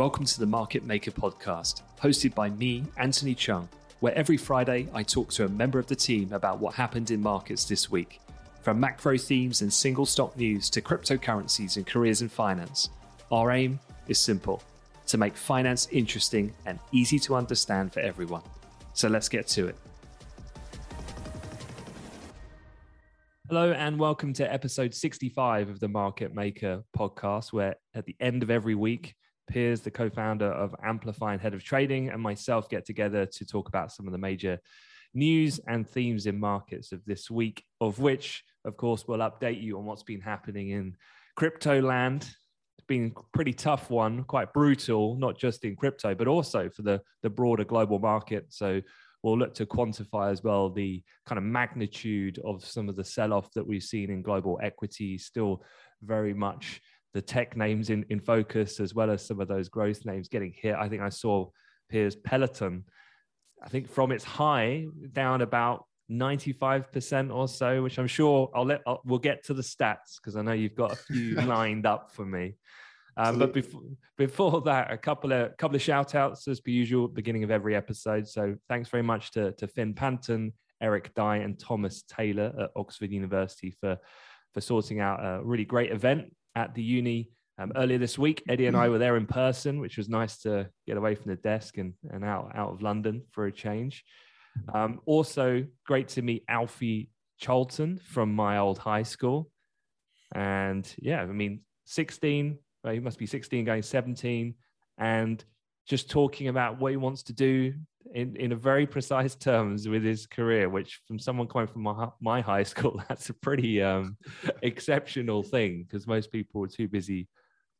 Welcome to the Market Maker podcast, hosted by me, Anthony Cheung, where every Friday I talk to a member of the team about what happened in markets this week. From macro themes and single stock news to cryptocurrencies and careers in finance, our aim is simple to make finance interesting and easy to understand for everyone. So let's get to it. Hello, and welcome to episode 65 of the Market Maker podcast, where at the end of every week, Piers, the co founder of Amplify and head of trading, and myself get together to talk about some of the major news and themes in markets of this week, of which, of course, we'll update you on what's been happening in crypto land. It's been a pretty tough one, quite brutal, not just in crypto, but also for the, the broader global market. So we'll look to quantify as well the kind of magnitude of some of the sell off that we've seen in global equity, still very much the tech names in, in focus as well as some of those growth names getting hit. I think I saw Piers Peloton, I think from its high down about 95% or so, which I'm sure I'll let, I'll, we'll get to the stats because I know you've got a few lined up for me. Um, but before, before that, a couple of couple of shout outs as per usual, beginning of every episode. So thanks very much to, to Finn Panton, Eric Dye, and Thomas Taylor at Oxford University for for sorting out a really great event at the uni um, earlier this week. Eddie and I were there in person, which was nice to get away from the desk and, and out, out of London for a change. Um, also, great to meet Alfie Charlton from my old high school. And yeah, I mean, 16, well, he must be 16 going 17, and just talking about what he wants to do in, in a very precise terms with his career, which from someone coming from my, my high school, that's a pretty um, exceptional thing because most people are too busy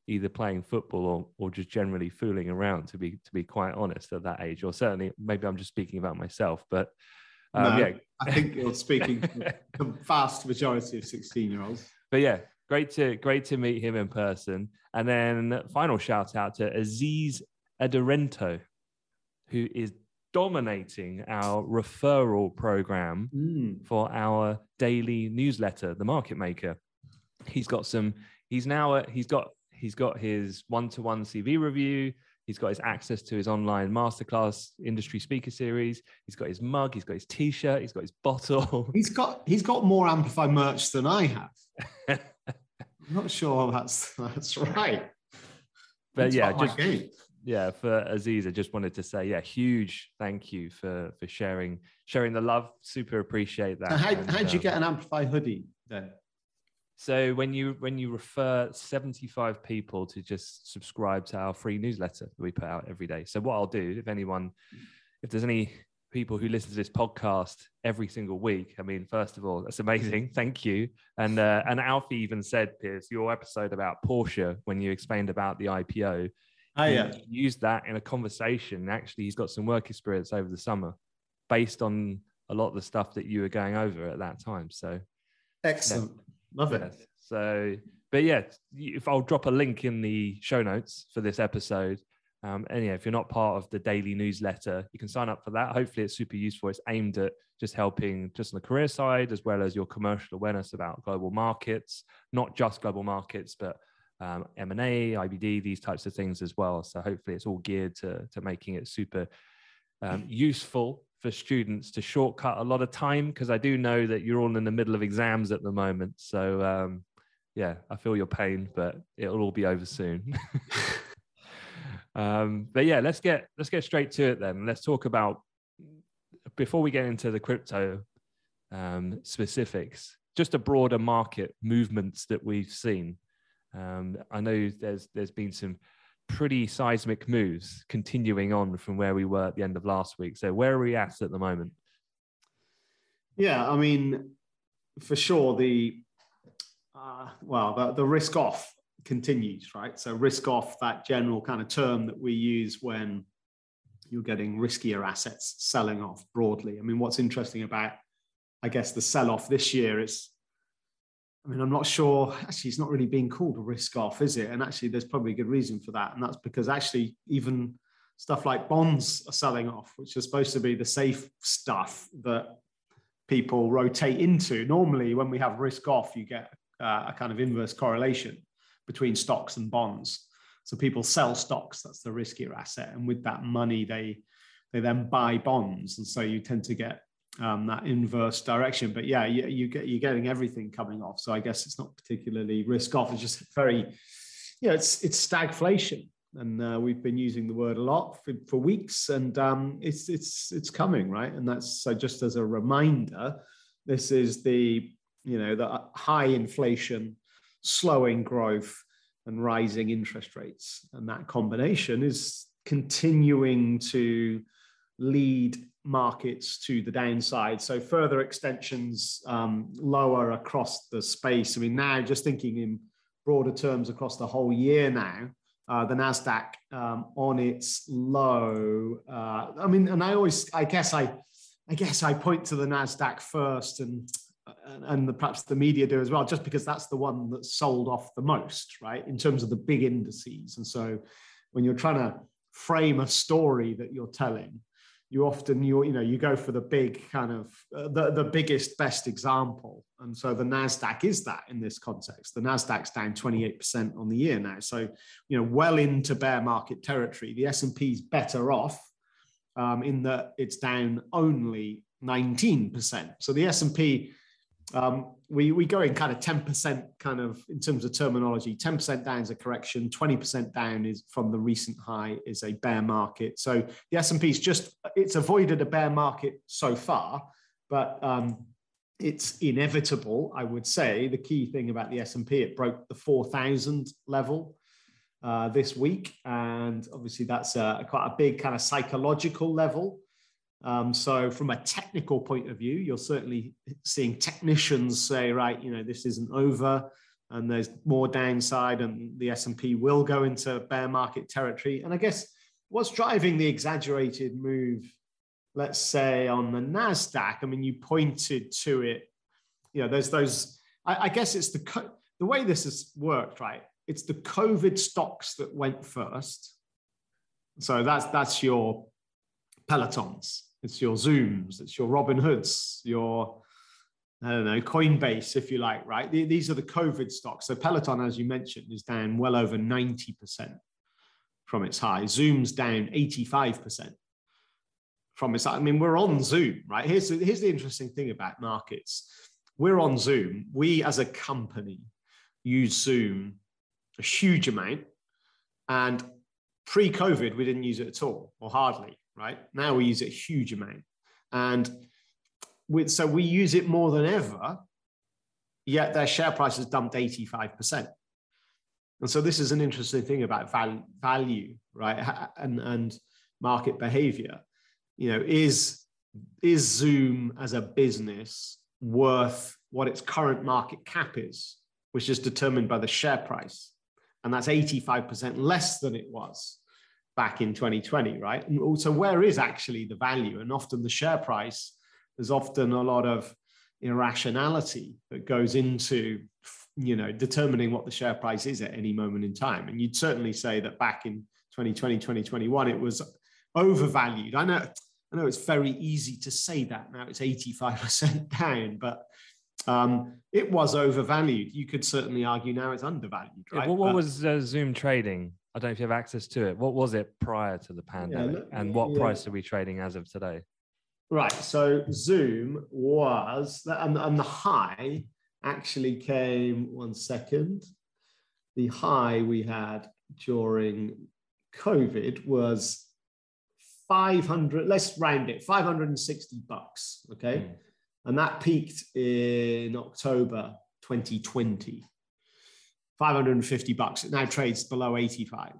either playing football or, or just generally fooling around to be to be quite honest at that age. Or certainly maybe i'm just speaking about myself but um, no, yeah. I think you're speaking the vast majority of 16 year olds. but yeah great to great to meet him in person. And then final shout out to aziz adarento who is dominating our referral program Mm. for our daily newsletter the market maker he's got some he's now he's got he's got his one-to-one cv review he's got his access to his online masterclass industry speaker series he's got his mug he's got his t-shirt he's got his bottle He's got he's got more Amplify merch than I have. I'm not sure that's that's right. but It's yeah just. Yeah for aziz i just wanted to say yeah huge thank you for for sharing sharing the love super appreciate that how And, how'd you um, get an Amplify hoodie then? So when you when you refer 75 people to just subscribe to our free newsletter that we put out every day. So what I'll do, if anyone, if there's any people who listen to this podcast every single week, I mean, first of all, that's amazing. Thank you. And uh, and Alfie even said, Piers, your episode about Porsche when you explained about the IPO, Oh yeah. used that in a conversation. Actually, he's got some work experience over the summer, based on a lot of the stuff that you were going over at that time. So Excellent. Love it. Yes. So, but yeah, if I'll drop a link in the show notes for this episode, Um, and yeah, if you're not part of the daily newsletter, you can sign up for that. Hopefully, it's super useful. It's aimed at just helping just on the career side as well as your commercial awareness about global markets, not just global markets, but um, M&A, IBD, these types of things as well. So hopefully, it's all geared to to making it super um, useful for students to shortcut a lot of time because I do know that you're all in the middle of exams at the moment. So um, yeah, I feel your pain, but it'll all be over soon. um, but yeah, let's get let's get straight to it then. Let's talk about before we get into the crypto um, specifics, just a broader market movements that we've seen. Um, I know there's there's been some pretty seismic moves continuing on from where we were at the end of last week. So where are we at at the moment? Yeah, I mean, for sure the uh, well the, the risk off continues, right? So risk off that general kind of term that we use when you're getting riskier assets selling off broadly. I mean, what's interesting about I guess the sell off this year is I mean, I'm not sure. Actually, it's not really being called a risk off, is it? And actually, there's probably a good reason for that. And that's because actually, even stuff like bonds are selling off, which is supposed to be the safe stuff that people rotate into. Normally, when we have risk off, you get uh, a kind of inverse correlation between stocks and bonds. So people sell stocks, that's the riskier asset. And with that money, they they then buy bonds. And so you tend to get um, that inverse direction. But yeah, you, you get you're getting everything coming off. So I guess it's not particularly risk off. It's just very, yeah, it's it's stagflation, and uh, we've been using the word a lot for, for weeks, and um, it's it's it's coming right. And that's so just as a reminder, this is the you know the high inflation, slowing growth, and rising interest rates, and that combination is continuing to lead markets to the downside. So further extensions um, lower across the space. I mean, now just thinking in broader terms across the whole year now, uh, the Nasdaq um, on its low. Uh, I mean, and I always, I guess, I, I guess I point to the Nasdaq first, and and the, perhaps the media do as well, just because that's the one that sold off the most, right, in terms of the big indices. And so, when you're trying to frame a story that you're telling, you often you you know you go for the big kind of uh, the, the biggest best example. And so the nasdaq is that in this context. The nasdaq's down 28% on the year now. So you know well into bear market territory. The s&p is better off um, in that it's down only 19% so the s&p um, we, we go in kind of 10% kind of in terms of terminology 10% down is a correction 20% down is from the recent high is a bear market. So the s&p is just it's avoided a bear market so far but um, it's inevitable i would say. The key thing about the s&p it broke the 4000 level uh, this week and obviously that's a, quite a big kind of psychological level um, so from a technical point of view, you're certainly seeing technicians say, right, you know, this isn't over and there's more downside and the S&P will go into bear market territory. And I guess what's driving the exaggerated move, let's say on the NASDAQ, I mean, you pointed to it, you know, there's those, I, I guess it's the, the way this has worked, right? It's the COVID stocks that went first. So that's, that's your pelotons it's your Zooms, it's your Robinhoods, your I don't know, Coinbase, if you like, right? These are the COVID stocks. So Peloton, as you mentioned, is down well over 90% from its high. Zoom's down 85% from its high. I mean, we're on Zoom, right? Here's, the, here's the interesting thing about markets. We're on Zoom. We as a company use Zoom a huge amount. And pre-COVID, we didn't use it at all or hardly right? Now we use it a huge amount. And with, so we use it more than ever, yet their share price has dumped 85%. And so this is an interesting thing about value, value right? And, and market behavior. You know, is, is Zoom as a business worth what its current market cap is, which is determined by the share price? And that's 85% less than it was back in 2020, right? And also, where is actually the value? And often the share price, there's often a lot of irrationality that goes into you know determining what the share price is at any moment in time and you'd certainly say that back in 2020, 2021, it was overvalued. I know, I know it's very easy to say that now. It's 85% down, but um, it was overvalued. You could certainly argue now it's undervalued, right? Yeah, what, what was uh, Zoom trading? I don't know if you have access to it. What was it prior to the pandemic, yeah, and what yeah. price are we trading as of today? Right. So Zoom was, and, and the high actually came. One second. The high we had during COVID was 500. Let's round it. 560 bucks. Okay. Mm and that peaked in October 2020. 550 bucks. It now trades below 85.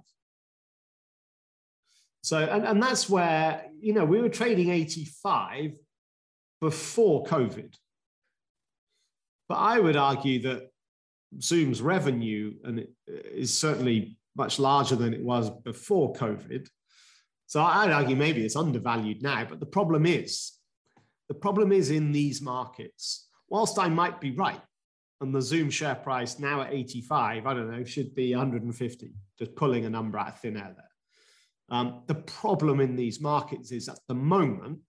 So, and, and that's where, you know, we were trading 85 before COVID. But I would argue that Zoom's revenue and it uh, is certainly much larger than it was before COVID. So I'd argue maybe it's undervalued now. But the problem is the problem is in these markets, whilst I might be right, and the Zoom share price now at 85, I don't know, should be 150, just pulling a number out of thin air there. Um, the problem in these markets is at the moment,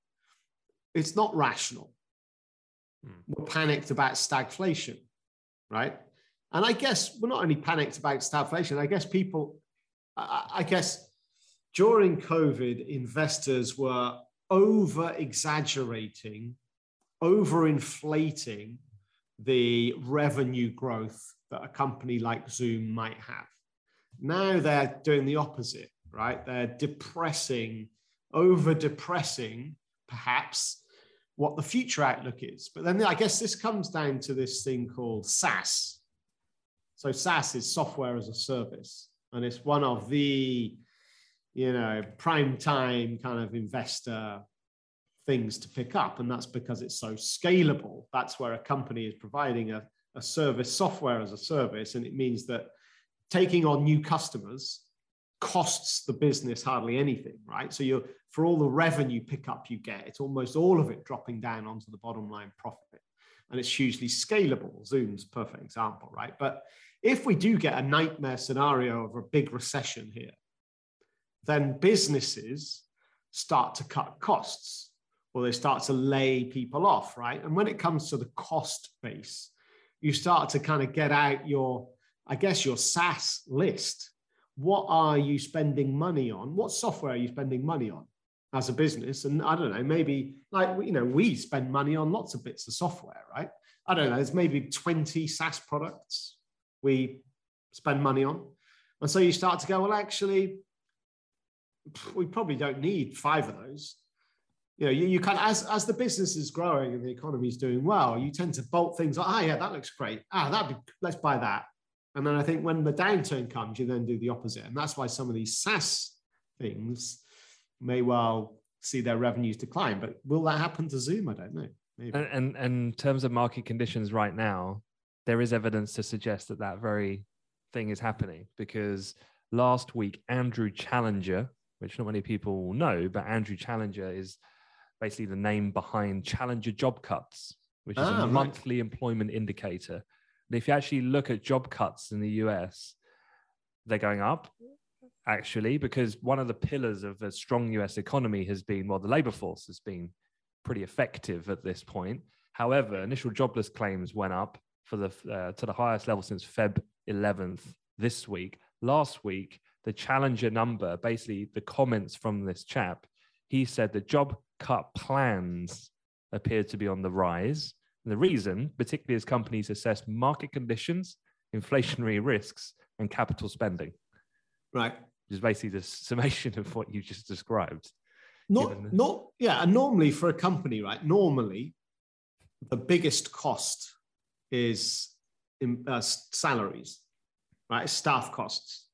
it's not rational. Hmm. We're panicked about stagflation, right? And I guess we're not only panicked about stagflation, I guess people, I, I guess during COVID, investors were over exaggerating, over inflating the revenue growth that a company like Zoom might have. Now they're doing the opposite, right? They're depressing, over depressing, perhaps, what the future outlook is. But then I guess this comes down to this thing called SaaS. So SaaS is software as a service, and it's one of the you know, prime time kind of investor things to pick up. And that's because it's so scalable. That's where a company is providing a, a service, software as a service. And it means that taking on new customers costs the business hardly anything, right? So you're for all the revenue pickup you get, it's almost all of it dropping down onto the bottom line profit. And it's hugely scalable. Zoom's perfect example, right? But if we do get a nightmare scenario of a big recession here, then businesses start to cut costs or they start to lay people off, right? And when it comes to the cost base, you start to kind of get out your, I guess, your SaaS list. What are you spending money on? What software are you spending money on as a business? And I don't know, maybe like, you know, we spend money on lots of bits of software, right? I don't know, there's maybe 20 SaaS products we spend money on. And so you start to go, well, actually, we probably don't need five of those. You know, you, you of as as the business is growing and the economy is doing well, you tend to bolt things like, ah, yeah, that looks great. Ah, that be let's buy that. And then I think when the downturn comes, you then do the opposite. And that's why some of these SaaS things may well see their revenues decline. But will that happen to Zoom? I don't know. Maybe. And, and, and in terms of market conditions right now, there is evidence to suggest that that very thing is happening because last week, Andrew Challenger, which not many people know, but Andrew Challenger is basically the name behind Challenger Job Cuts, which is ah, a monthly employment indicator. And if you actually look at job cuts in the US, they're going up actually because one of the pillars of a strong US economy has been well the labor force has been pretty effective at this point. However, initial jobless claims went up for the uh, to the highest level since Feb 11th this week. Last week the challenger number, basically the comments from this chap, he said the job cut plans appeared to be on the rise. And the reason, particularly as companies assess market conditions, inflationary risks, and capital spending. Right. Which is basically the summation of what you just described. Not, not, yeah. And normally for a company, right? Normally, the biggest cost is in, uh, salaries, right? Staff costs.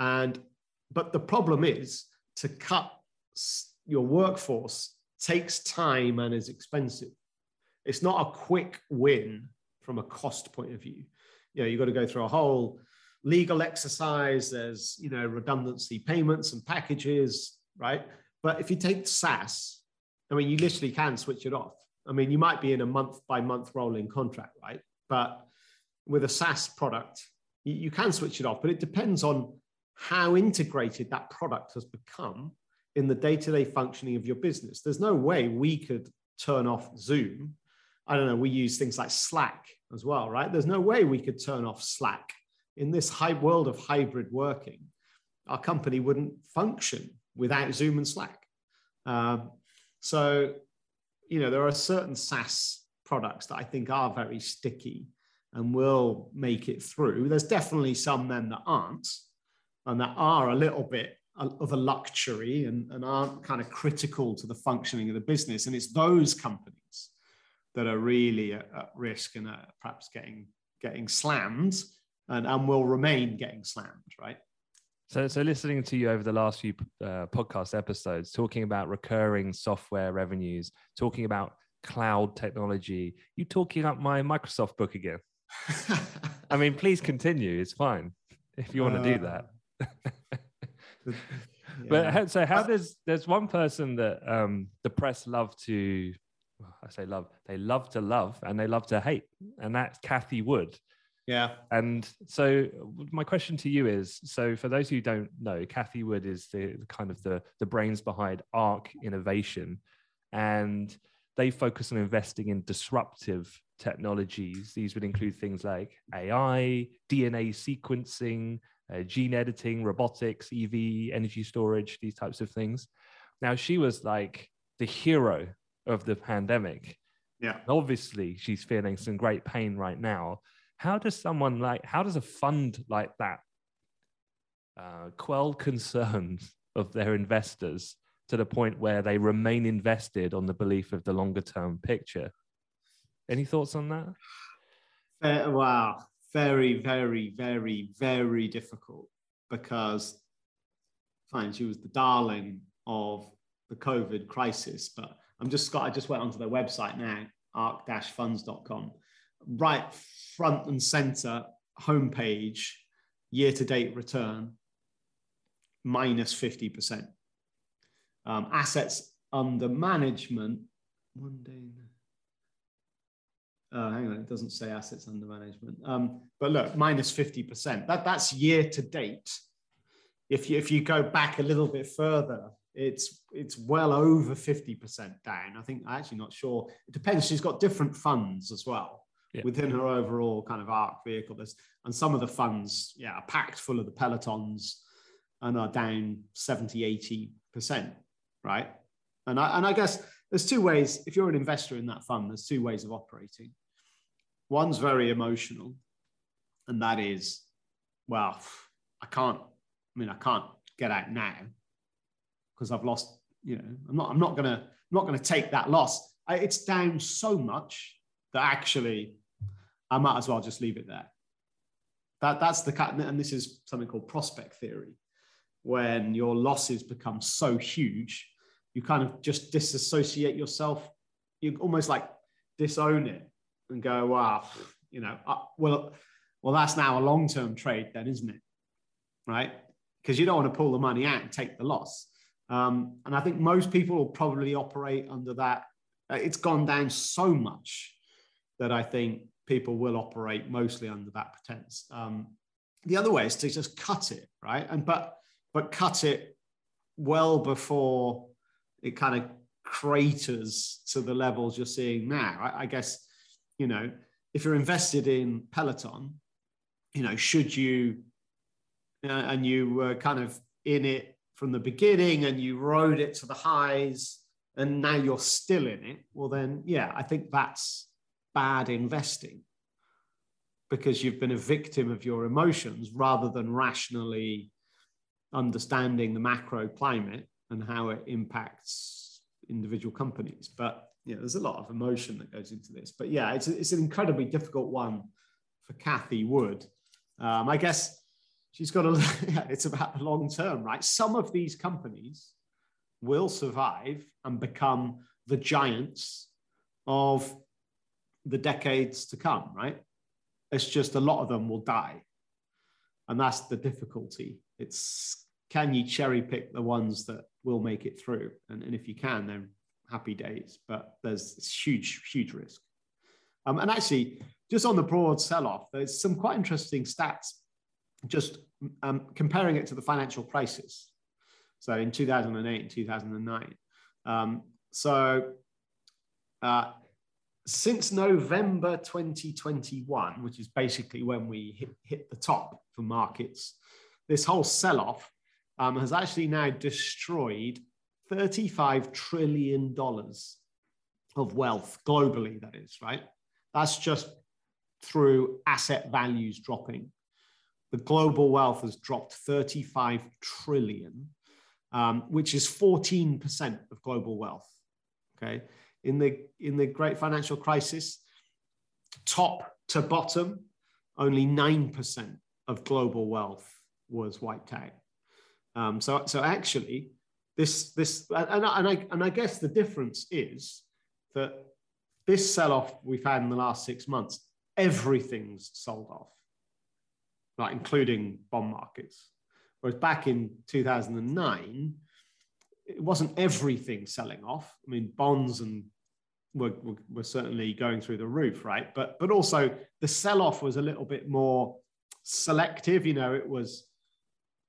And but the problem is to cut your workforce takes time and is expensive. It's not a quick win from a cost point of view. You know, you've got to go through a whole legal exercise. There's you know redundancy payments and packages, right? But if you take SaaS, I mean, you literally can switch it off. I mean, you might be in a month by month rolling contract, right? But with a SaaS product, you, you can switch it off, but it depends on how integrated that product has become in the day-to-day functioning of your business. There's no way we could turn off Zoom. I don't know, we use things like Slack as well, right? There's no way we could turn off Slack. In this high world of hybrid working, our company wouldn't function without Zoom and Slack. Um, so, you know, there are certain SaaS products that I think are very sticky and will make it through. There's definitely some then that aren't, and that are a little bit of a luxury and, and aren't kind of critical to the functioning of the business. And it's those companies that are really at, at risk and are perhaps getting getting slammed and, and will remain getting slammed, right? So, so listening to you over the last few uh, podcast episodes, talking about recurring software revenues, talking about cloud technology, you talking up my Microsoft book again. I mean, please continue. It's fine if you want to do that. Yeah. But so, how does there's one person that um, the press love to, I say love, they love to love and they love to hate, and that's Cathie Wood. Yeah. And so my question to you is so for those who don't know, Cathie Wood is the kind of the the brains behind ARK Innovation and they focus on investing in disruptive technologies. These would include things like AI, DNA sequencing, uh, gene editing, robotics, EV, energy storage, these types of things. Now, she was like the hero of the pandemic. Yeah. Obviously, she's feeling some great pain right now. How does someone like, how does a fund like that uh, quell concerns of their investors to the point where they remain invested on the belief of the longer term picture? Any thoughts on that? Uh, wow very, very, very, very difficult because fine, she was the darling of the COVID crisis. But I'm just got, I just went onto their website now, ark-funds.com. Right front and center homepage, year-to-date return, minus 50%. Um, assets under management, one day uh, hang on, it doesn't say assets under management. Um, but look, minus 50%. That, that's year to date. If you, if you go back a little bit further, it's, it's well over 50% down. I think, I'm actually not sure. It depends. She's got different funds as well yeah. within her overall kind of ARK vehicle. There's, and some of the funds, yeah, are packed full of the Pelotons and are down 70, 80%, right? And I, and I guess there's two ways, if you're an investor in that fund, there's two ways of operating. One's very emotional, and that is, well, I can't. I mean, I can't get out now because I've lost. You know, I'm not. I'm not gonna. I'm not gonna take that loss. I, it's down so much that actually, I might as well just leave it there. That that's the cut, and this is something called prospect theory. When your losses become so huge, you kind of just disassociate yourself. You almost like disown it and go, you know, uh, well, well, that's now a long-term trade then, isn't it? Right? Because you don't want to pull the money out and take the loss. Um, and I think most people will probably operate under that. It's gone down so much that I think people will operate mostly under that pretense. Um, the other way is to just cut it, right? And but but cut it well before it kind of craters to the levels you're seeing now. I, I guess you know, if you're invested in Peloton, you know, should you, uh, and you were kind of in it from the beginning and you rode it to the highs and now you're still in it, well, then, yeah, I think that's bad investing because you've been a victim of your emotions rather than rationally understanding the macro climate and how it impacts individual companies. But you know, there's a lot of emotion that goes into this. But yeah, it's, it's an incredibly difficult one for Cathie Wood. Um, I guess she's got a, it's about the long term, right? Some of these companies will survive and become the giants of the decades to come, right? It's just a lot of them will die. And that's the difficulty. It's can you cherry pick the ones that will make it through? And, and if you can, then happy days, but there's huge, huge risk. Um, and actually, just on the broad sell off, there's some quite interesting stats just um, comparing it to the financial crisis. So in 2008 and 2009. Um, so uh, since November 2021, which is basically when we hit, hit the top for markets, this whole sell off um, has actually now destroyed $35 trillion of wealth globally, that is, right? That's just through asset values dropping. The global wealth has dropped 35 trillion, um, which is 14% of global wealth. Okay. In the, in the great financial crisis, top to bottom, only 9% of global wealth was wiped out. Um, so, so actually, this, this and, and, I, and I guess the difference is that this sell off we've had in the last six months, everything's sold off, like including bond markets. Whereas back in 2009, it wasn't everything selling off. I mean, bonds and were, were, were certainly going through the roof, right? But but also the sell off was a little bit more selective. You know, it was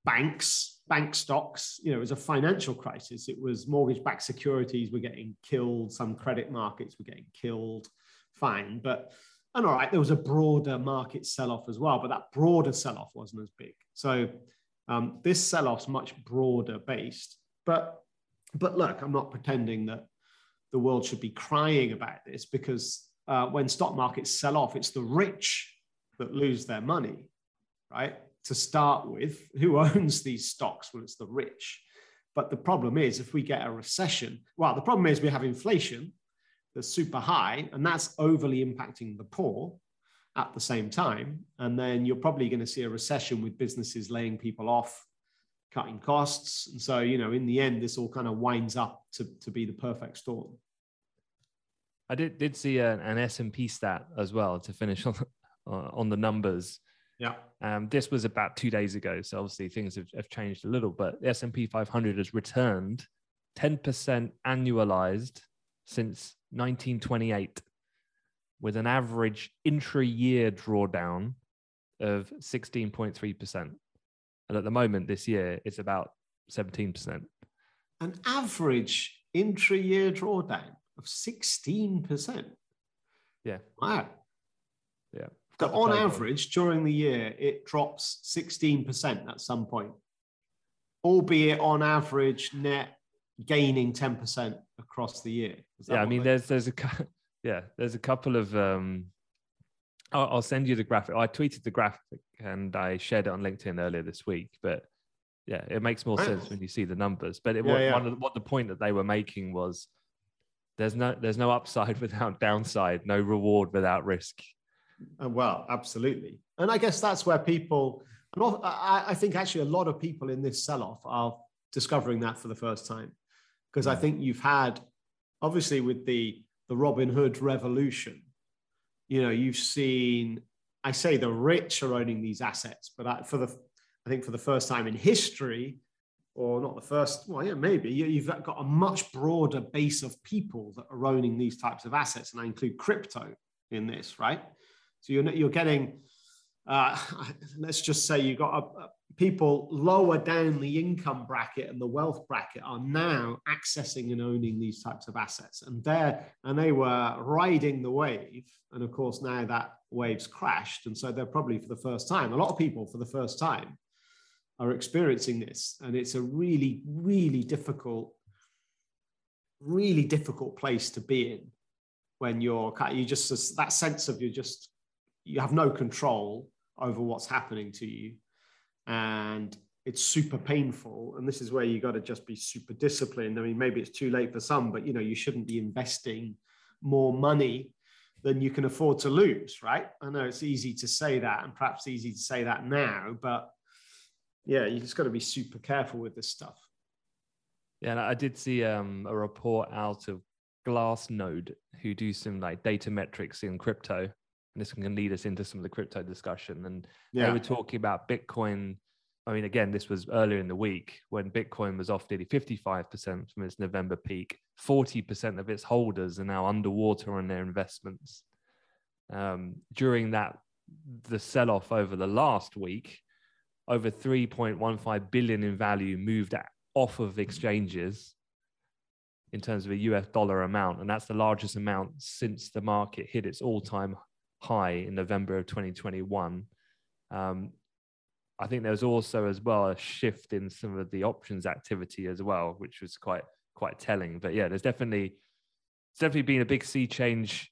banks, bank stocks. You know, it was a financial crisis. It was mortgage-backed securities were getting killed. Some credit markets were getting killed. Fine, but and all right, there was a broader market sell-off as well, but that broader sell-off wasn't as big. So um, this sell-off's much broader based. But but look, I'm not pretending that the world should be crying about this because uh, when stock markets sell off, it's the rich that lose their money, right? To start with, who owns these stocks? Well, it's the rich. But the problem is, if we get a recession, well, the problem is we have inflation that's super high, and that's overly impacting the poor at the same time. And then you're probably going to see a recession with businesses laying people off, cutting costs. And so, you know, in the end, this all kind of winds up to, to be the perfect storm. I did did see an, an S and P stat as well to finish on on the numbers. Yeah. Um, this was about two days ago, so obviously things have, have changed a little. But the S and P 500 has returned 10% annualized since 1928, with an average intra-year drawdown of 16.3%. And at the moment, this year, it's about 17%. An average intra-year drawdown of 16%. Yeah. Wow. Yeah. So on average, during the year, it drops 16% at some point, albeit on average, net gaining 10% across the year. Yeah, I mean, there's there's a yeah, there's a couple of um I'll, I'll send you the graphic. I tweeted the graphic and I shared it on LinkedIn earlier this week, but yeah, it makes more sense when you see the numbers. But it, Yeah, what, yeah. One of the, what the point that they were making was there's no there's no upside without downside, no reward without risk. Uh, well, absolutely. And I guess that's where people, and I, I think actually a lot of people in this sell off are discovering that for the first time. Because I think you've had, obviously, with the, the Robinhood revolution, you know, you've seen, I say the rich are owning these assets, but I, for the, I think for the first time in history, or not the first, well, yeah, maybe you- you've got a much broader base of people that are owning these types of assets. And I include crypto in this, right? So you're, you're getting, uh, let's just say you've got a, a- people lower down the income bracket and the wealth bracket are now accessing and owning these types of assets. And they're, and they were riding the wave. And of course, now that wave's crashed. And so they're probably for the first time, a lot of people for the first time are experiencing this. And it's a really, really difficult, really difficult place to be in when you're you just that sense of you're just you have no control over what's happening to you. And it's super painful. And this is where you got to just be super disciplined. I mean maybe it's too late for some but you know you shouldn't be investing more money than you can afford to lose right? I know it's easy to say that and perhaps easy to say that now but yeah you just got to be super careful with this stuff. Yeah, and I did see um, a report out of Glassnode who do some like data metrics in crypto, and this can lead us into some of the crypto discussion. And they were talking about Bitcoin. I mean, again, this was earlier in the week when Bitcoin was off nearly 55% from its November peak. 40% of its holders are now underwater on their investments. Um, during that, the sell off over the last week, over 3.15 billion in value moved off of exchanges in terms of a US dollar amount. And that's the largest amount since the market hit its all time high in November of 2021. Um, I think there was also as well a shift in some of the options activity as well, which was quite quite telling. But yeah, there's definitely it's definitely been a big sea change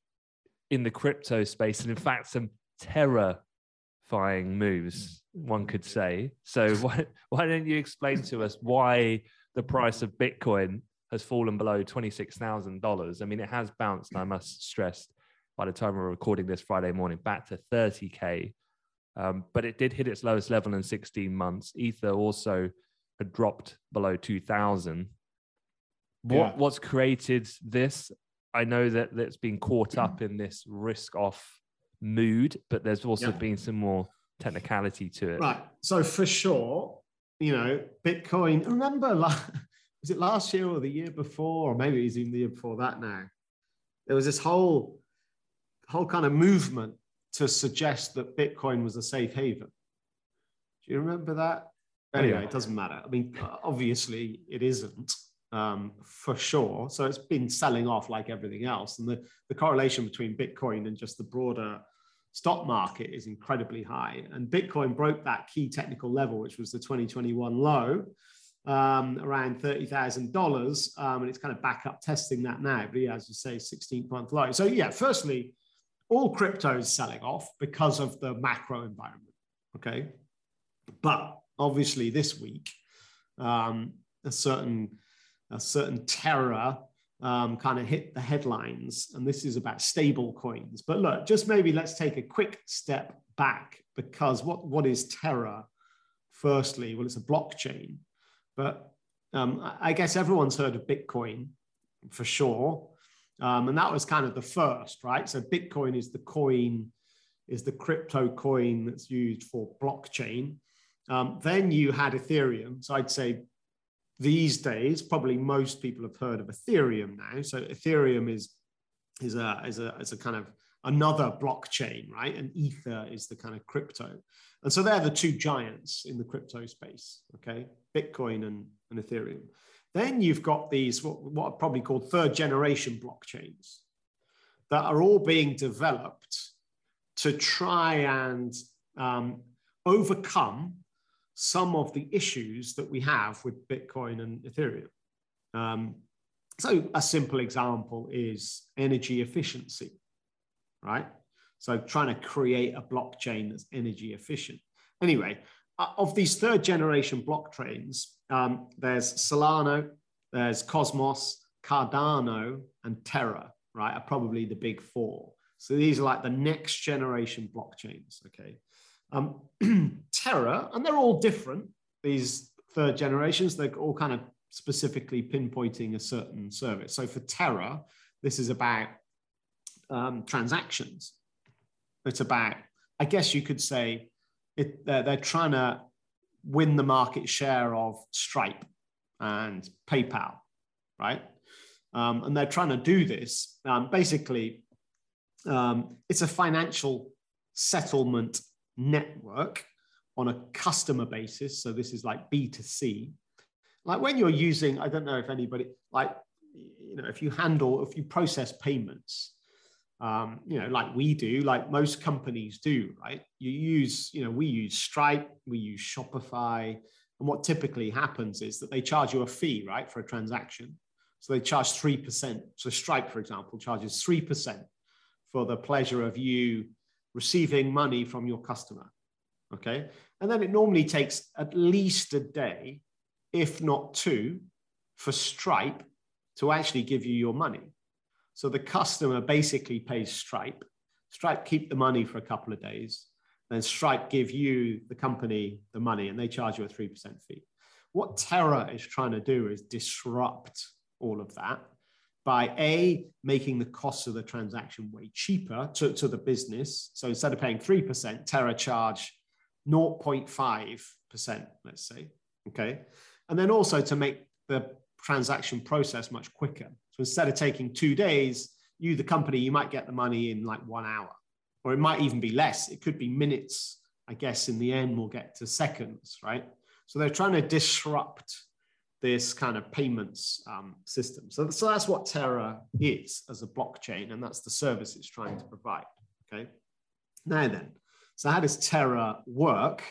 in the crypto space, and in fact, some terrifying moves, one could say. So why why don't you explain to us why the price of Bitcoin has fallen below twenty six thousand dollars? I mean, it has bounced. I must stress by the time we're recording this Friday morning, back to 30K. Um, but it did hit its lowest level in 16 months. Ether also had dropped below 2000. What, yeah. What's created this? I know that that's been caught up in this risk off mood, but there's also yeah. been some more technicality to it. Right. So for sure, you know, Bitcoin, remember, was it last year or the year before, or maybe it was even the year before that now? There was this whole whole kind of movement to suggest that Bitcoin was a safe haven. Do you remember that? Anyway, yeah. it doesn't matter. I mean, obviously, it isn't um, for sure. So it's been selling off like everything else. And the, the correlation between Bitcoin and just the broader stock market is incredibly high. And Bitcoin broke that key technical level, which was the 2021 low, um, around $30,000. Um, and it's kind of back up testing that now. But yeah, as you say, 16th month low. So yeah, firstly, all crypto is selling off because of the macro environment. Okay. But obviously, this week, um, a certain a certain Terra um, kind of hit the headlines, and this is about stable coins. But look, just maybe let's take a quick step back because what what is Terra? Firstly, well, it's a blockchain, but um, I guess everyone's heard of Bitcoin for sure. Um, and that was kind of the first, right? So Bitcoin is the coin, is the crypto coin that's used for blockchain. Um, then you had Ethereum. So I'd say these days, probably most people have heard of Ethereum now. So Ethereum is is a is a is a kind of another blockchain, right? And Ether is the kind of crypto. And so they're the two giants in the crypto space, okay? Bitcoin and, and Ethereum. Then you've got these, what, what are probably called third generation blockchains that are all being developed to try and um, overcome some of the issues that we have with Bitcoin and Ethereum. Um, so, a simple example is energy efficiency, right? So, trying to create a blockchain that's energy efficient. Anyway, of these third generation blockchains, um, there's Solana, there's Cosmos, Cardano, and Terra, right? Are probably the big four. So these are like the next generation blockchains, okay? Um, Terra, and they're all different, these third generations, they're all kind of specifically pinpointing a certain service. So for Terra, this is about um, transactions. It's about, I guess you could say, it, they're, they're trying to win the market share of Stripe and PayPal, right? Um, and they're trying to do this. Um, basically, um, it's a financial settlement network on a customer basis. So this is like B2C. Like when you're using, I don't know if anybody, like, you know, if you handle, if you process payments, um, you know, like we do, like most companies do, right? You use, you know, we use Stripe, we use Shopify. And what typically happens is that they charge you a fee, right, for a transaction. So they charge 3%. So Stripe, for example, charges 3% for the pleasure of you receiving money from your customer. Okay. And then it normally takes at least a day, if not two, for Stripe to actually give you your money. So the customer basically pays Stripe. Stripe keep the money for a couple of days. Then Stripe give you, the company, the money, and they charge you a 3% fee. What Terra is trying to do is disrupt all of that by A, making the cost of the transaction way cheaper to, to the business. So instead of paying 3%, Terra charge 0.5%, let's say. Okay. And then also to make the transaction process much quicker. Instead of taking two days, you, the company, you might get the money in like one hour, or it might even be less. It could be minutes I guess in the end we'll get to seconds, right? So they're trying to disrupt this kind of payments um, system. So, so that's what Terra is as a blockchain, and that's the service it's trying to provide. Okay. Now then, so how does Terra work?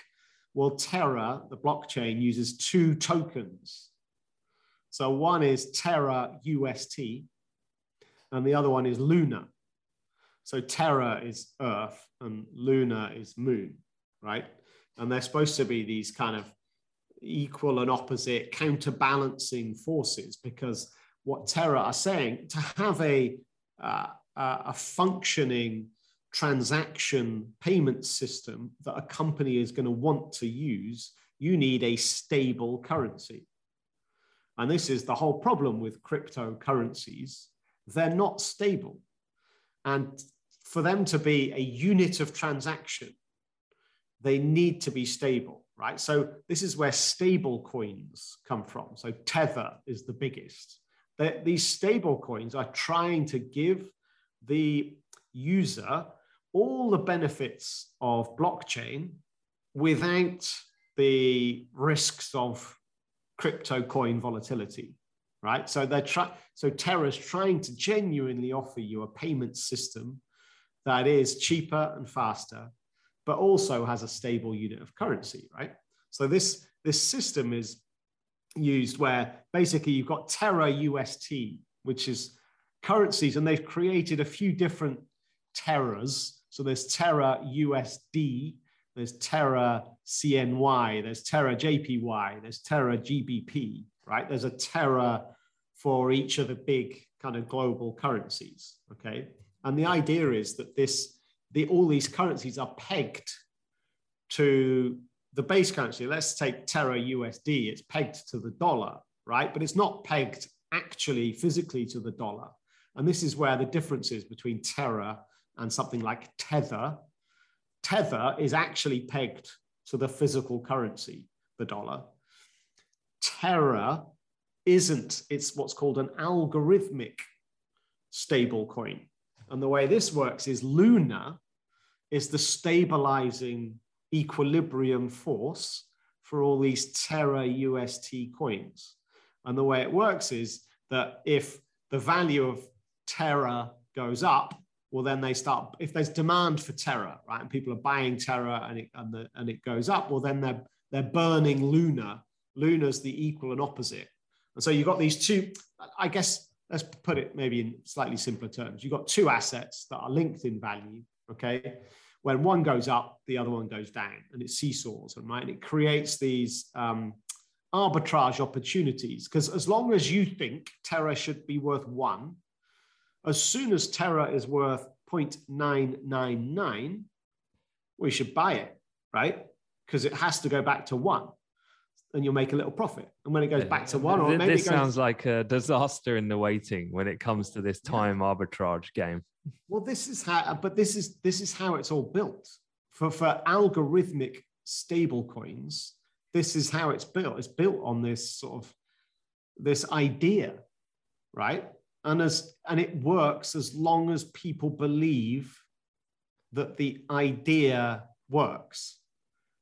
Well, Terra, the blockchain, uses two tokens. So one is Terra UST, and the other one is Luna. So Terra is Earth, and Luna is Moon, right? And they're supposed to be these kind of equal and opposite counterbalancing forces because what Terra are saying to have a, uh, a functioning transaction payment system that a company is going to want to use, you need a stable currency. And this is the whole problem with cryptocurrencies. They're not stable. And for them to be a unit of transaction, they need to be stable right? So this is where stable coins come from. So Tether is the biggest. They're, these stable coins are trying to give the user all the benefits of blockchain without the risks of crypto coin volatility right so they're trying so terra's trying to genuinely offer you a payment system that is cheaper and faster but also has a stable unit of currency, right? So this, this system is used where basically you've got Terra UST, which is currencies, and they've created a few different Terras. So there's Terra USD, there's Terra CNY, there's Terra JPY, there's Terra GBP, right? There's a Terra for each of the big kind of global currencies, okay? And the idea is that this the, all these currencies are pegged to the base currency. Let's take Terra USD, it's pegged to the dollar, right? But it's not pegged actually physically to the dollar. And this is where the difference is between Terra and something like Tether. Tether is actually pegged to the physical currency, the dollar. Terra isn't, it's what's called an algorithmic stable coin. And the way this works is Luna is the stabilizing equilibrium force for all these Terra UST coins. And the way it works is that if the value of Terra goes up, well, then they start, if there's demand for Terra, right, and people are buying Terra and it, and, the, and it goes up, well, then they're, they're burning Luna. Luna's the equal and opposite. And so you've got these two, I guess let's put it maybe in slightly simpler terms. You've got two assets that are linked in value, okay? When one goes up, the other one goes down, and it seesaws, and right? And it creates these um, arbitrage opportunities. Because as long as you think Terra should be worth one, as soon as Terra is worth 0.999, we should buy it, right? Because it has to go back to one and you'll make a little profit. And when it goes back to one, or maybe this goes... sounds like a disaster in the waiting when it comes to this time yeah. arbitrage game. Well, this is how, but this is this is how it's all built for for algorithmic stable coins. This is how it's built. It's built on this sort of this idea, right? And as and it works as long as people believe that the idea works.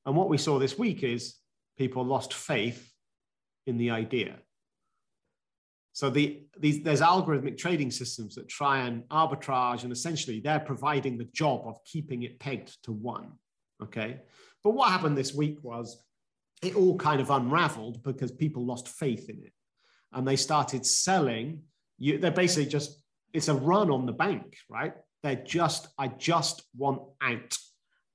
And what we saw this week is people lost faith in the idea. So the, these, there's algorithmic trading systems that try and arbitrage, and essentially they're providing the job of keeping it pegged to one. Okay. But what happened this week was it all kind of unraveled because people lost faith in it. And they started selling. You, they're basically just, it's a run on the bank, right? They're just, I just want out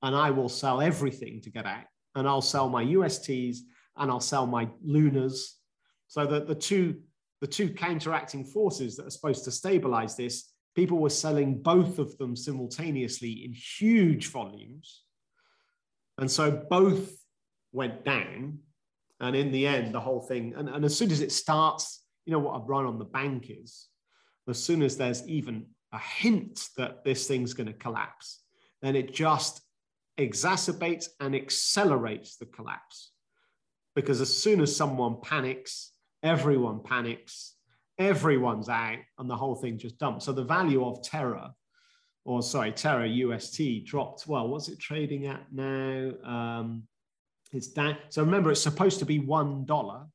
and I will sell everything to get out and I'll sell my USTs and I'll sell my Lunas. So that the two the two counteracting forces that are supposed to stabilize this, people were selling both of them simultaneously in huge volumes. And so both went down. And in the end, the whole thing, and, and as soon as it starts, you know what a run on the bank is, as soon as there's even a hint that this thing's going to collapse, then it just exacerbates and accelerates the collapse. Because as soon as someone panics, everyone panics, everyone's out, and the whole thing just dumps. So the value of Terra or sorry, Terra UST dropped. Well, what's it trading at now? Um, it's down. So remember, it's supposed to be one dollar.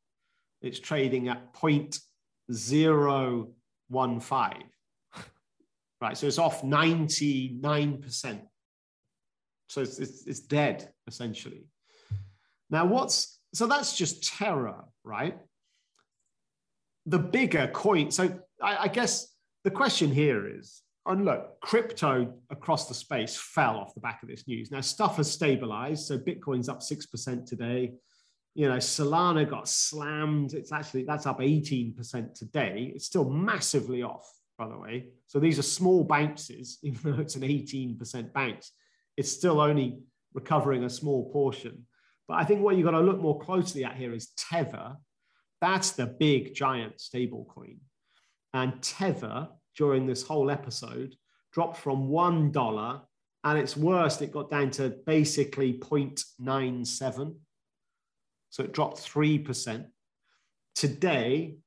It's trading at 0.015. Right, so it's off 99%. So it's, it's, it's dead, essentially. Now, what's so that's just Terra, right? The bigger coin. So I, I guess the question here is and look, crypto across the space fell off the back of this news. Now, stuff has stabilized. So Bitcoin's up 6% today. You know, Solana got slammed. It's actually, that's up 18% today. It's still massively off, by the way. So these are small bounces, even though it's an 18% bounce. It's still only recovering a small portion. But I think what you've got to look more closely at here is Tether. That's the big giant stable coin. And Tether during this whole episode dropped from $1 and its worst, it got down to basically 0.97. So it dropped 3%. Today,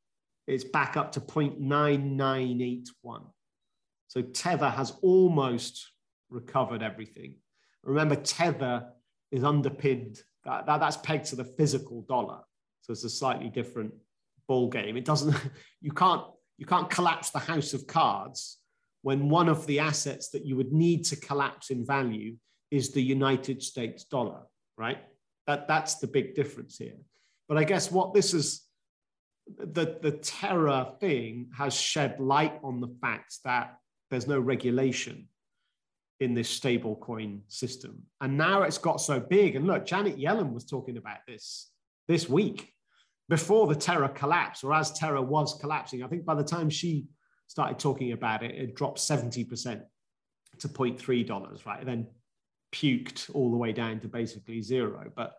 it's back up to 0.9981. So Tether has almost recovered everything. Remember, Tether is underpinned, that, that, that's pegged to the physical dollar. So it's a slightly different ball game. It doesn't, you can't you can't collapse the house of cards when one of the assets that you would need to collapse in value is the United States dollar, right? That, that's the big difference here. But I guess what this is, the, the Terra thing has shed light on the fact that there's no regulation in this stablecoin system. And now it's got so big. And look, Janet Yellen was talking about this this week before the Terra collapse or as Terra was collapsing. I think by the time she started talking about it, it dropped 70% to $0.3, right? And then puked all the way down to basically zero. But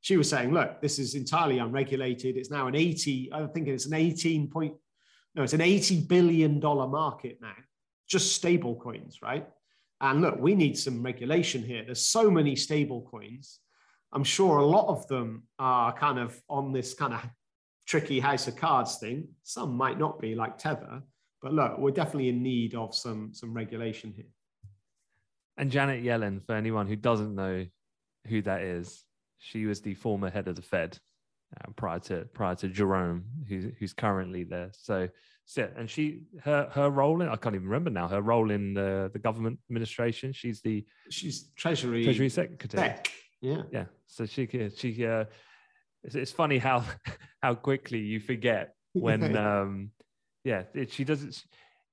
she was saying, look, this is entirely unregulated. It's now an 80, I think it's an 18 point, no, it's an 80 billion dollar market now, just stable coins, right? And look, we need some regulation here. There's so many stable coins I'm sure a lot of them are kind of on this kind of tricky house of cards thing. Some might not be like Tether, but look, we're definitely in need of some some regulation here. And Janet Yellen, for anyone who doesn't know who that is, she was the former head of the Fed uh, prior to prior to Jerome, who's who's currently there. So, so and she her her role in I can't even remember now her role in the the government administration. She's the she's Treasury Treasury Secretary. Tech. Yeah. Yeah. So she she uh, it's, it's funny how how quickly you forget when um yeah it, she doesn't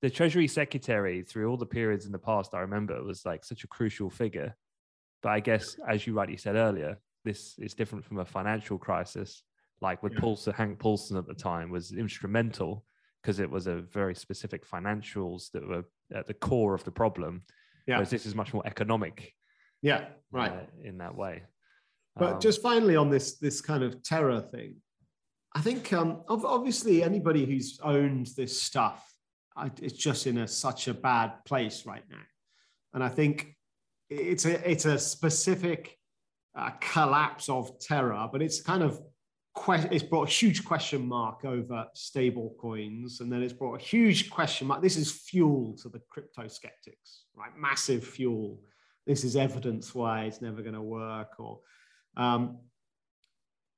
the treasury secretary through all the periods in the past i remember was like such a crucial figure but i guess as you rightly said earlier this is different from a financial crisis like with yeah. paulson hank paulson at the time was instrumental because it was a very specific financials that were at the core of the problem yeah. whereas this is much more economic yeah, right. Uh, in that way. But um, just finally on this this kind of Terra thing, I think um, obviously anybody who's owned this stuff, it's just in a, such a bad place right now, and I think it's a it's a specific uh, collapse of Terra, but it's kind of it's brought a huge question mark over stable coins. And then it's brought a huge question mark. This is fuel to the crypto skeptics right? Massive fuel. This is evidence why it's never going to work or um,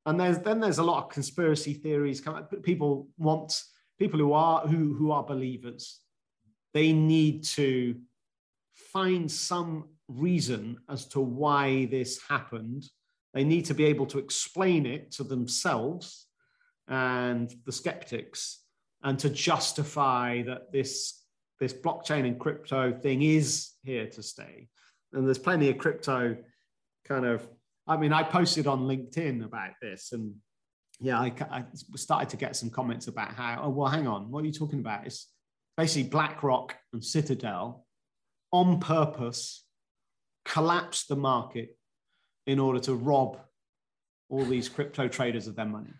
and there's then there's a lot of conspiracy theories people want people who are who who are believers they need to find some reason as to why this happened they need to be able to explain it to themselves and the skeptics and to justify that this this blockchain and crypto thing is here to stay and there's plenty of crypto kind of. I mean, I posted on LinkedIn about this, and yeah, I, I started to get some comments about how. Oh well, hang on, what are you talking about? It's basically BlackRock and Citadel on purpose collapsed the market in order to rob all these crypto traders of their money.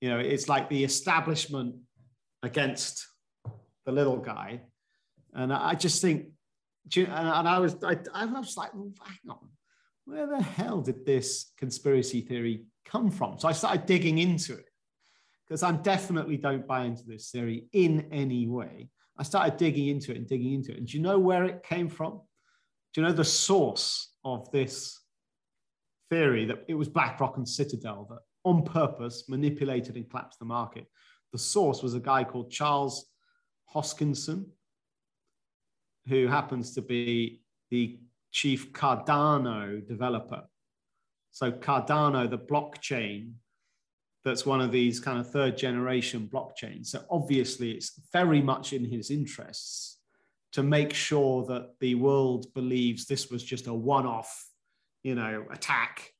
You know, it's like the establishment against the little guy. And I just think and, I was, I, I was like, well, hang on, where the hell did this conspiracy theory come from? So I started digging into it because I definitely don't buy into this theory in any way. I started digging into it and digging into it. And do you know where it came from? Do you know the source of this theory that it was BlackRock and Citadel that on purpose manipulated and collapsed the market? The source was a guy called Charles Hoskinson, who happens to be the chief Cardano developer. So Cardano, the blockchain, that's one of these kind of third generation blockchains. So obviously, it's very much in his interests to make sure that the world believes this was just a one-off, you know, attack,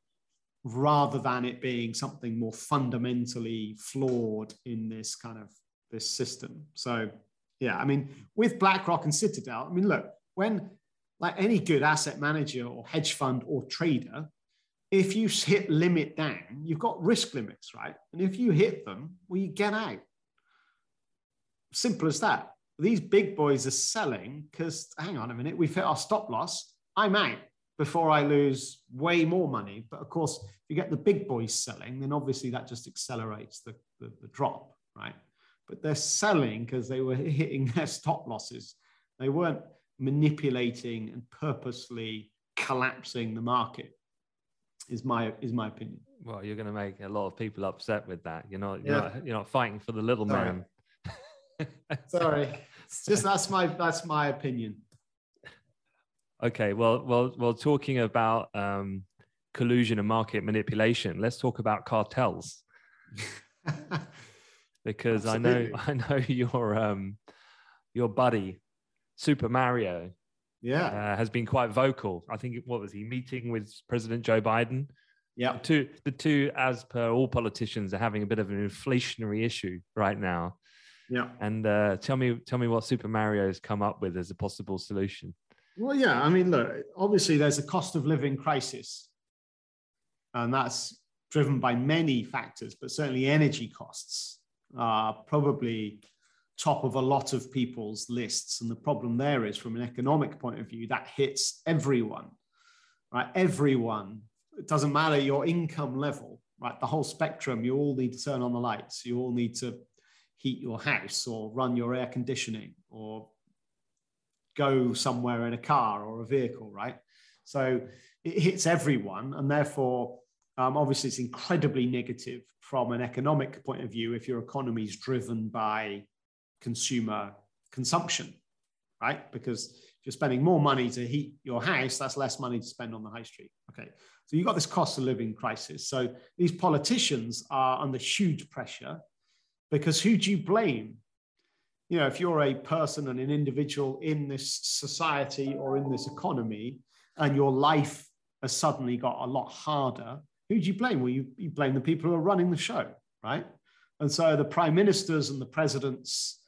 rather than it being something more fundamentally flawed in this kind of this system. So yeah, I mean, with BlackRock and Citadel, I mean, look, when like any good asset manager or hedge fund or trader, if you hit limit down, you've got risk limits, right? And if you hit them, well, you get out. Simple as that. These big boys are selling because, hang on a minute, we've hit our stop loss. I'm out before I lose way more money. But of course, if you get the big boys selling, then obviously that just accelerates the, the, the drop, right? But they're selling because they were hitting their stop losses. They weren't manipulating and purposely collapsing the market is my is my opinion. Well, you're going to make a lot of people upset with that. You're not you're, yeah. not, you're not fighting for the little Sorry. man. Sorry, it's just that's my that's my opinion. Okay, well, well, well. Talking about um, collusion and market manipulation, let's talk about cartels. because Absolutely. I know I know your um, your buddy Super Mario yeah, uh, has been quite vocal. I think what was he meeting with President Joe Biden? Yeah, the two, the two, as per all politicians, are having a bit of an inflationary issue right now. Yeah, and uh, tell me, tell me what Super Mario has come up with as a possible solution. Well, yeah, I mean, look, obviously there's a cost of living crisis, and that's driven by many factors, but certainly energy costs are probably top of a lot of people's lists. And the problem there is, from an economic point of view, that hits everyone, right? Everyone. It doesn't matter your income level, right? The whole spectrum. You all need to turn on the lights. You all need to heat your house or run your air conditioning or go somewhere in a car or a vehicle, right? So it hits everyone, and therefore, um, obviously, it's incredibly negative from an economic point of view if your economy is driven by consumer consumption, right? Because if you're spending more money to heat your house, that's less money to spend on the high street. Okay. So you've got this cost of living crisis. So these politicians are under huge pressure because who do you blame? You know, if you're a person and an individual in this society or in this economy and your life has suddenly got a lot harder, who do you blame? Well, you, you blame the people who are running the show, right? And so the prime ministers and the presidents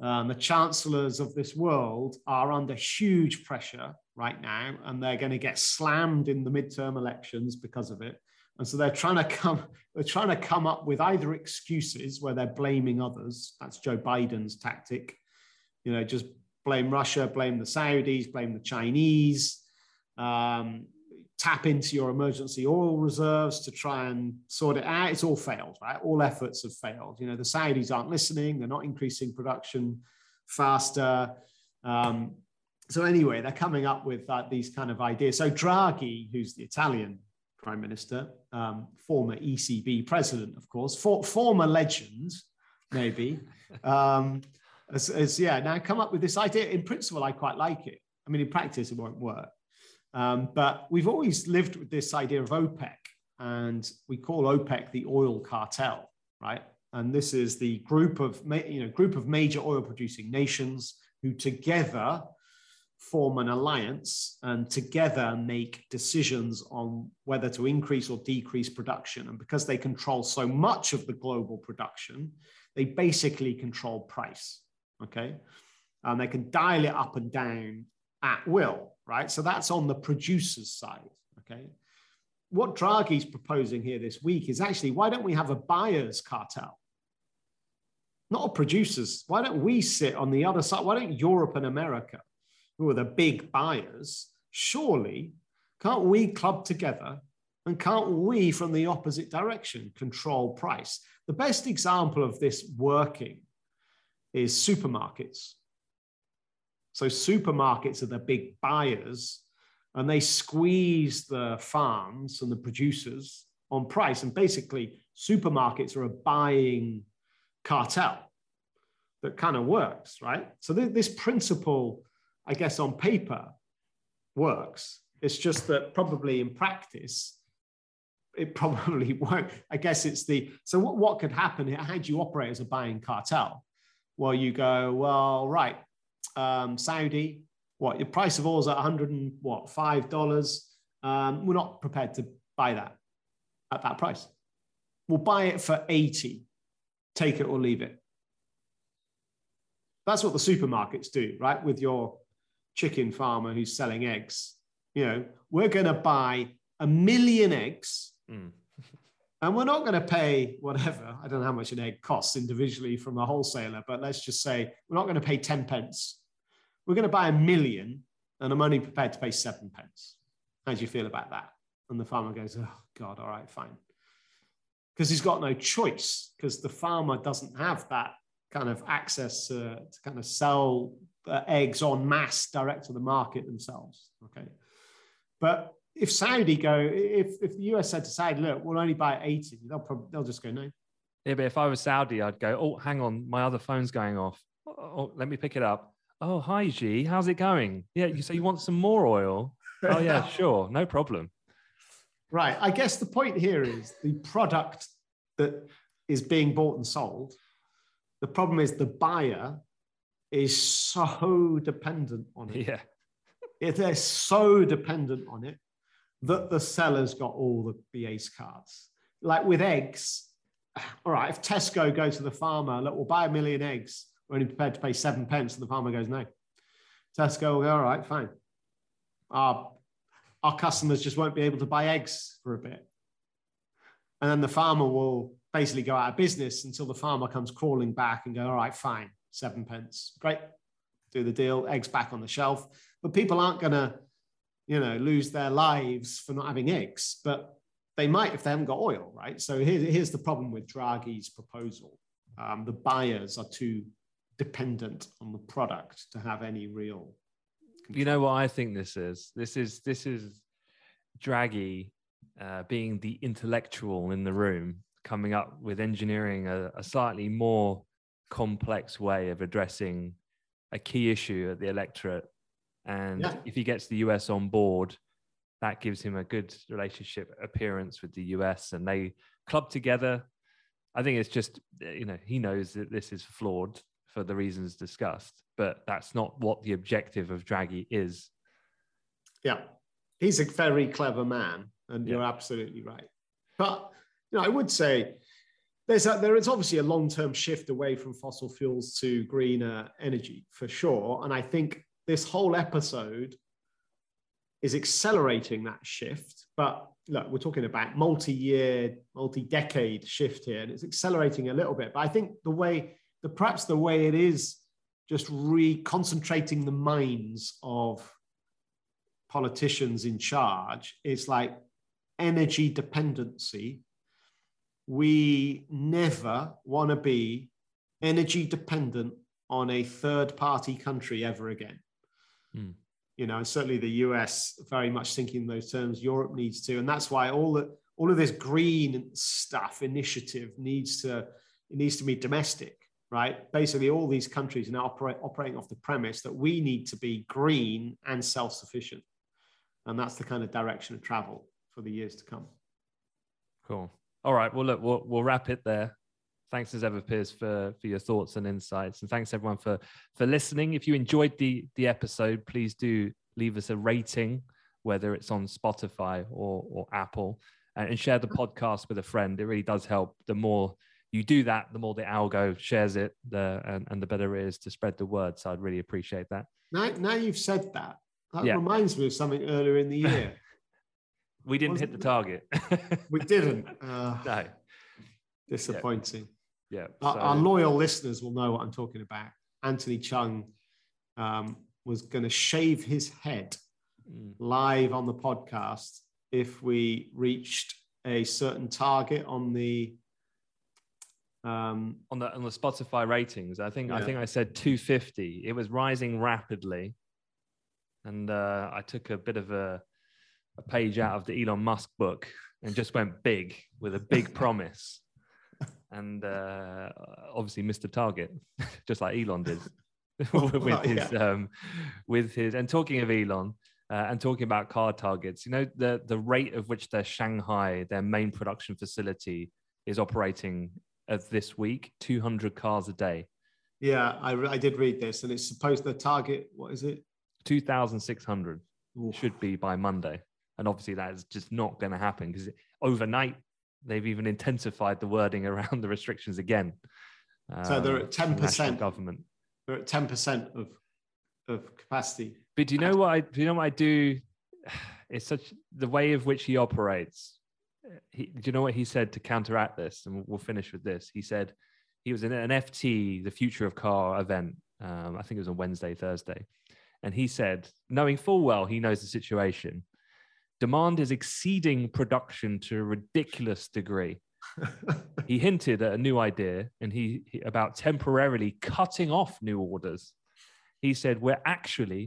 um, the chancellors of this world are under huge pressure right now, and they're going to get slammed in the midterm elections because of it. And so they're trying to come, they're trying to come up with either excuses where they're blaming others. That's Joe Biden's tactic. You know, just blame Russia, blame the Saudis, blame the Chinese. Um, tap into your emergency oil reserves to try and sort it out. It's all failed, right? All efforts have failed. You know, the Saudis aren't listening, they're not increasing production faster. Um, so, anyway, they're coming up with uh, these kind of ideas. So, Draghi, who's the Italian prime minister, um, former ECB president, of course, for, former legend, maybe. Um, as, as, yeah, now come up with this idea. In principle, I quite like it. I mean, in practice, it won't work. Um, but we've always lived with this idea of OPEC, and we call OPEC the oil cartel, right? And this is the group of you know group of major oil producing nations who together form an alliance and together make decisions on whether to increase or decrease production. And because they control so much of the global production, they basically control price. Okay. And they can dial it up and down at will right? So that's on the producer's side, okay? What Draghi's proposing here this week is actually why don't we have a buyer's cartel? Not a producer's. Why don't we sit on the other side? Why don't Europe and America, who are the big buyers, surely can't we club together and can't we, from the opposite direction, control price? The best example of this working is supermarkets So supermarkets are the big buyers and they squeeze the farms and the producers on price. And basically, supermarkets are a buying cartel that kind of works, right? So th- this principle, I guess, on paper works. It's just that probably in practice, it probably won't. I guess it's the so what, what could happen? How do you operate as a buying cartel? Well, you go, well, right, um, Saudi, what your price of oil is at 100 and what five dollars. Um, we're not prepared to buy that at that price. We'll buy it for 80, take it or leave it. That's what the supermarkets do, right? With your chicken farmer who's selling eggs. You know, we're going to buy a million eggs mm. And we're not going to pay whatever. I don't know how much an egg costs individually from a wholesaler, but let's just say we're not going to pay 10 pence. We're going to buy a million and I'm only prepared to pay seven pence. How do you feel about that? And the farmer goes, Oh, God, all right, fine. Because he's got no choice, because the farmer doesn't have that kind of access to, to kind of sell uh, eggs en masse direct to the market themselves. Okay. But if Saudi go, if, if the US said to Saudi, look, we'll only buy 80, they'll probably, they'll just go, no. Yeah, but if I was Saudi, I'd go, oh, hang on, my other phone's going off. Oh, oh let me pick it up. Oh, hi, Xi. How's it going? Yeah, you say you want some more oil? Oh, yeah, sure. No problem. Right. I guess the point here is the product that is being bought and sold. The problem is the buyer is so dependent on it. Yeah. If they're so dependent on it that the seller's got all the, ace cards. Like with eggs, all right, if Tesco go to the farmer, look, we'll buy a million eggs, we're only prepared to pay seven pence, and the farmer goes, no. Tesco will go, all right, fine. Our, our customers just won't be able to buy eggs for a bit. And then the farmer will basically go out of business until the farmer comes crawling back and go, all right, fine, seven pence. Great. Do the deal, eggs back on the shelf. But people aren't going to, you know, lose their lives for not having eggs, but they might if they haven't got oil, right? So here's, here's the problem with Draghi's proposal. Um, the buyers are too dependent on the product to have any real. Control. You know what I think this is? This is this is Draghi uh, being the intellectual in the room, coming up with engineering a, a slightly more complex way of addressing a key issue at the electorate. And yeah. if he gets the US on board, that gives him a good relationship appearance with the US and they club together. I think it's just, you know, he knows that this is flawed for the reasons discussed, but that's not what the objective of Draghi is. Yeah. He's a very clever man, and yeah. you're absolutely right. But you know, I would say there's a, there is obviously a long-term shift away from fossil fuels to greener energy for sure, and I think this whole episode is accelerating that shift. But look, we're talking about multi-year, multi-decade shift here, and it's accelerating a little bit. But I think the way, the perhaps the way it is, just reconcentrating the minds of politicians in charge is like energy dependency we never want to be energy dependent on a third party country ever again. Mm. You know, and certainly the US very much thinking in those terms, Europe needs to. And that's why all the all of this green stuff initiative needs to it needs to be domestic, right? Basically, all these countries are now operate, operating off the premise that we need to be green and self-sufficient. And that's the kind of direction of travel for the years to come. Cool. All right. Well, look, we'll, we'll wrap it there. Thanks as ever, Piers, for, for your thoughts and insights. And thanks everyone for, for listening. If you enjoyed the, the episode, please do leave us a rating, whether it's on Spotify or, or Apple, and share the podcast with a friend. It really does help. The more you do that, the more the algo shares it, the, and, and the better it is to spread the word. So I'd really appreciate that. Now, now you've said that, that yeah. reminds me of something earlier in the year. We didn't hit the target. we didn't. Uh, no. Disappointing. Yeah. Yeah our, our, loyal listeners will know what I'm talking about. Anthony Cheung um, was going to shave his head mm. live on the podcast if we reached a certain target on the Um, on the on the Spotify ratings. I think I think I said 250. It was rising rapidly, and uh, I took a bit of a a page out of the Elon Musk book and just went big with a big promise, and uh, obviously the target, just like Elon did with Well, his yeah. um, with his. And talking of Elon. Uh, and talking about car targets, you know the the rate of which their Shanghai, their main production facility, is operating as this week, 200 cars a day, yeah, I, re- I did read this, and it's supposed the target. What is it? 2,600 should be by Monday. And obviously, that is just not going to happen because overnight, they've even intensified the wording around the restrictions again. So they're um, at 10%. government. They're at ten percent of of capacity. But do you know what I do? You know what I do? It's such the way of which he operates. He, do you know what he said to counteract this? And we'll finish with this. He said he was in an FT, the Future of Car event. Um, I think it was on Wednesday, Thursday, and he said, knowing full well he knows the situation, demand is exceeding production to a ridiculous degree. he hinted at a new idea, and he, he about temporarily cutting off new orders he said we're actually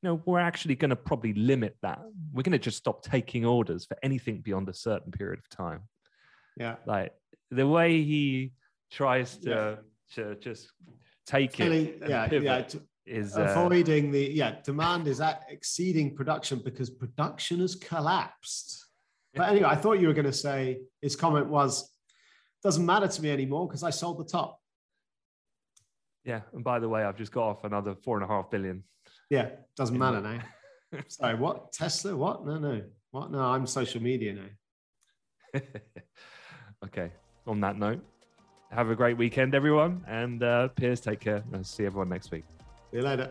you know we're actually going to probably limit that we're going to just stop taking orders for anything beyond a certain period of time yeah, like the way he tries to Yeah. to just take Clearly, it yeah, yeah. to- is uh, avoiding the yeah demand is at exceeding production because production has collapsed. But anyway, I thought you were going to say his comment was doesn't matter to me anymore because I sold the top. yeah and by the way i've just got off another four and a half billion Yeah, doesn't matter now. Sorry, what Tesla? What? No, no. What? No, I'm social media now. okay on that note have a great weekend everyone and uh piers take care and see everyone next week See you later.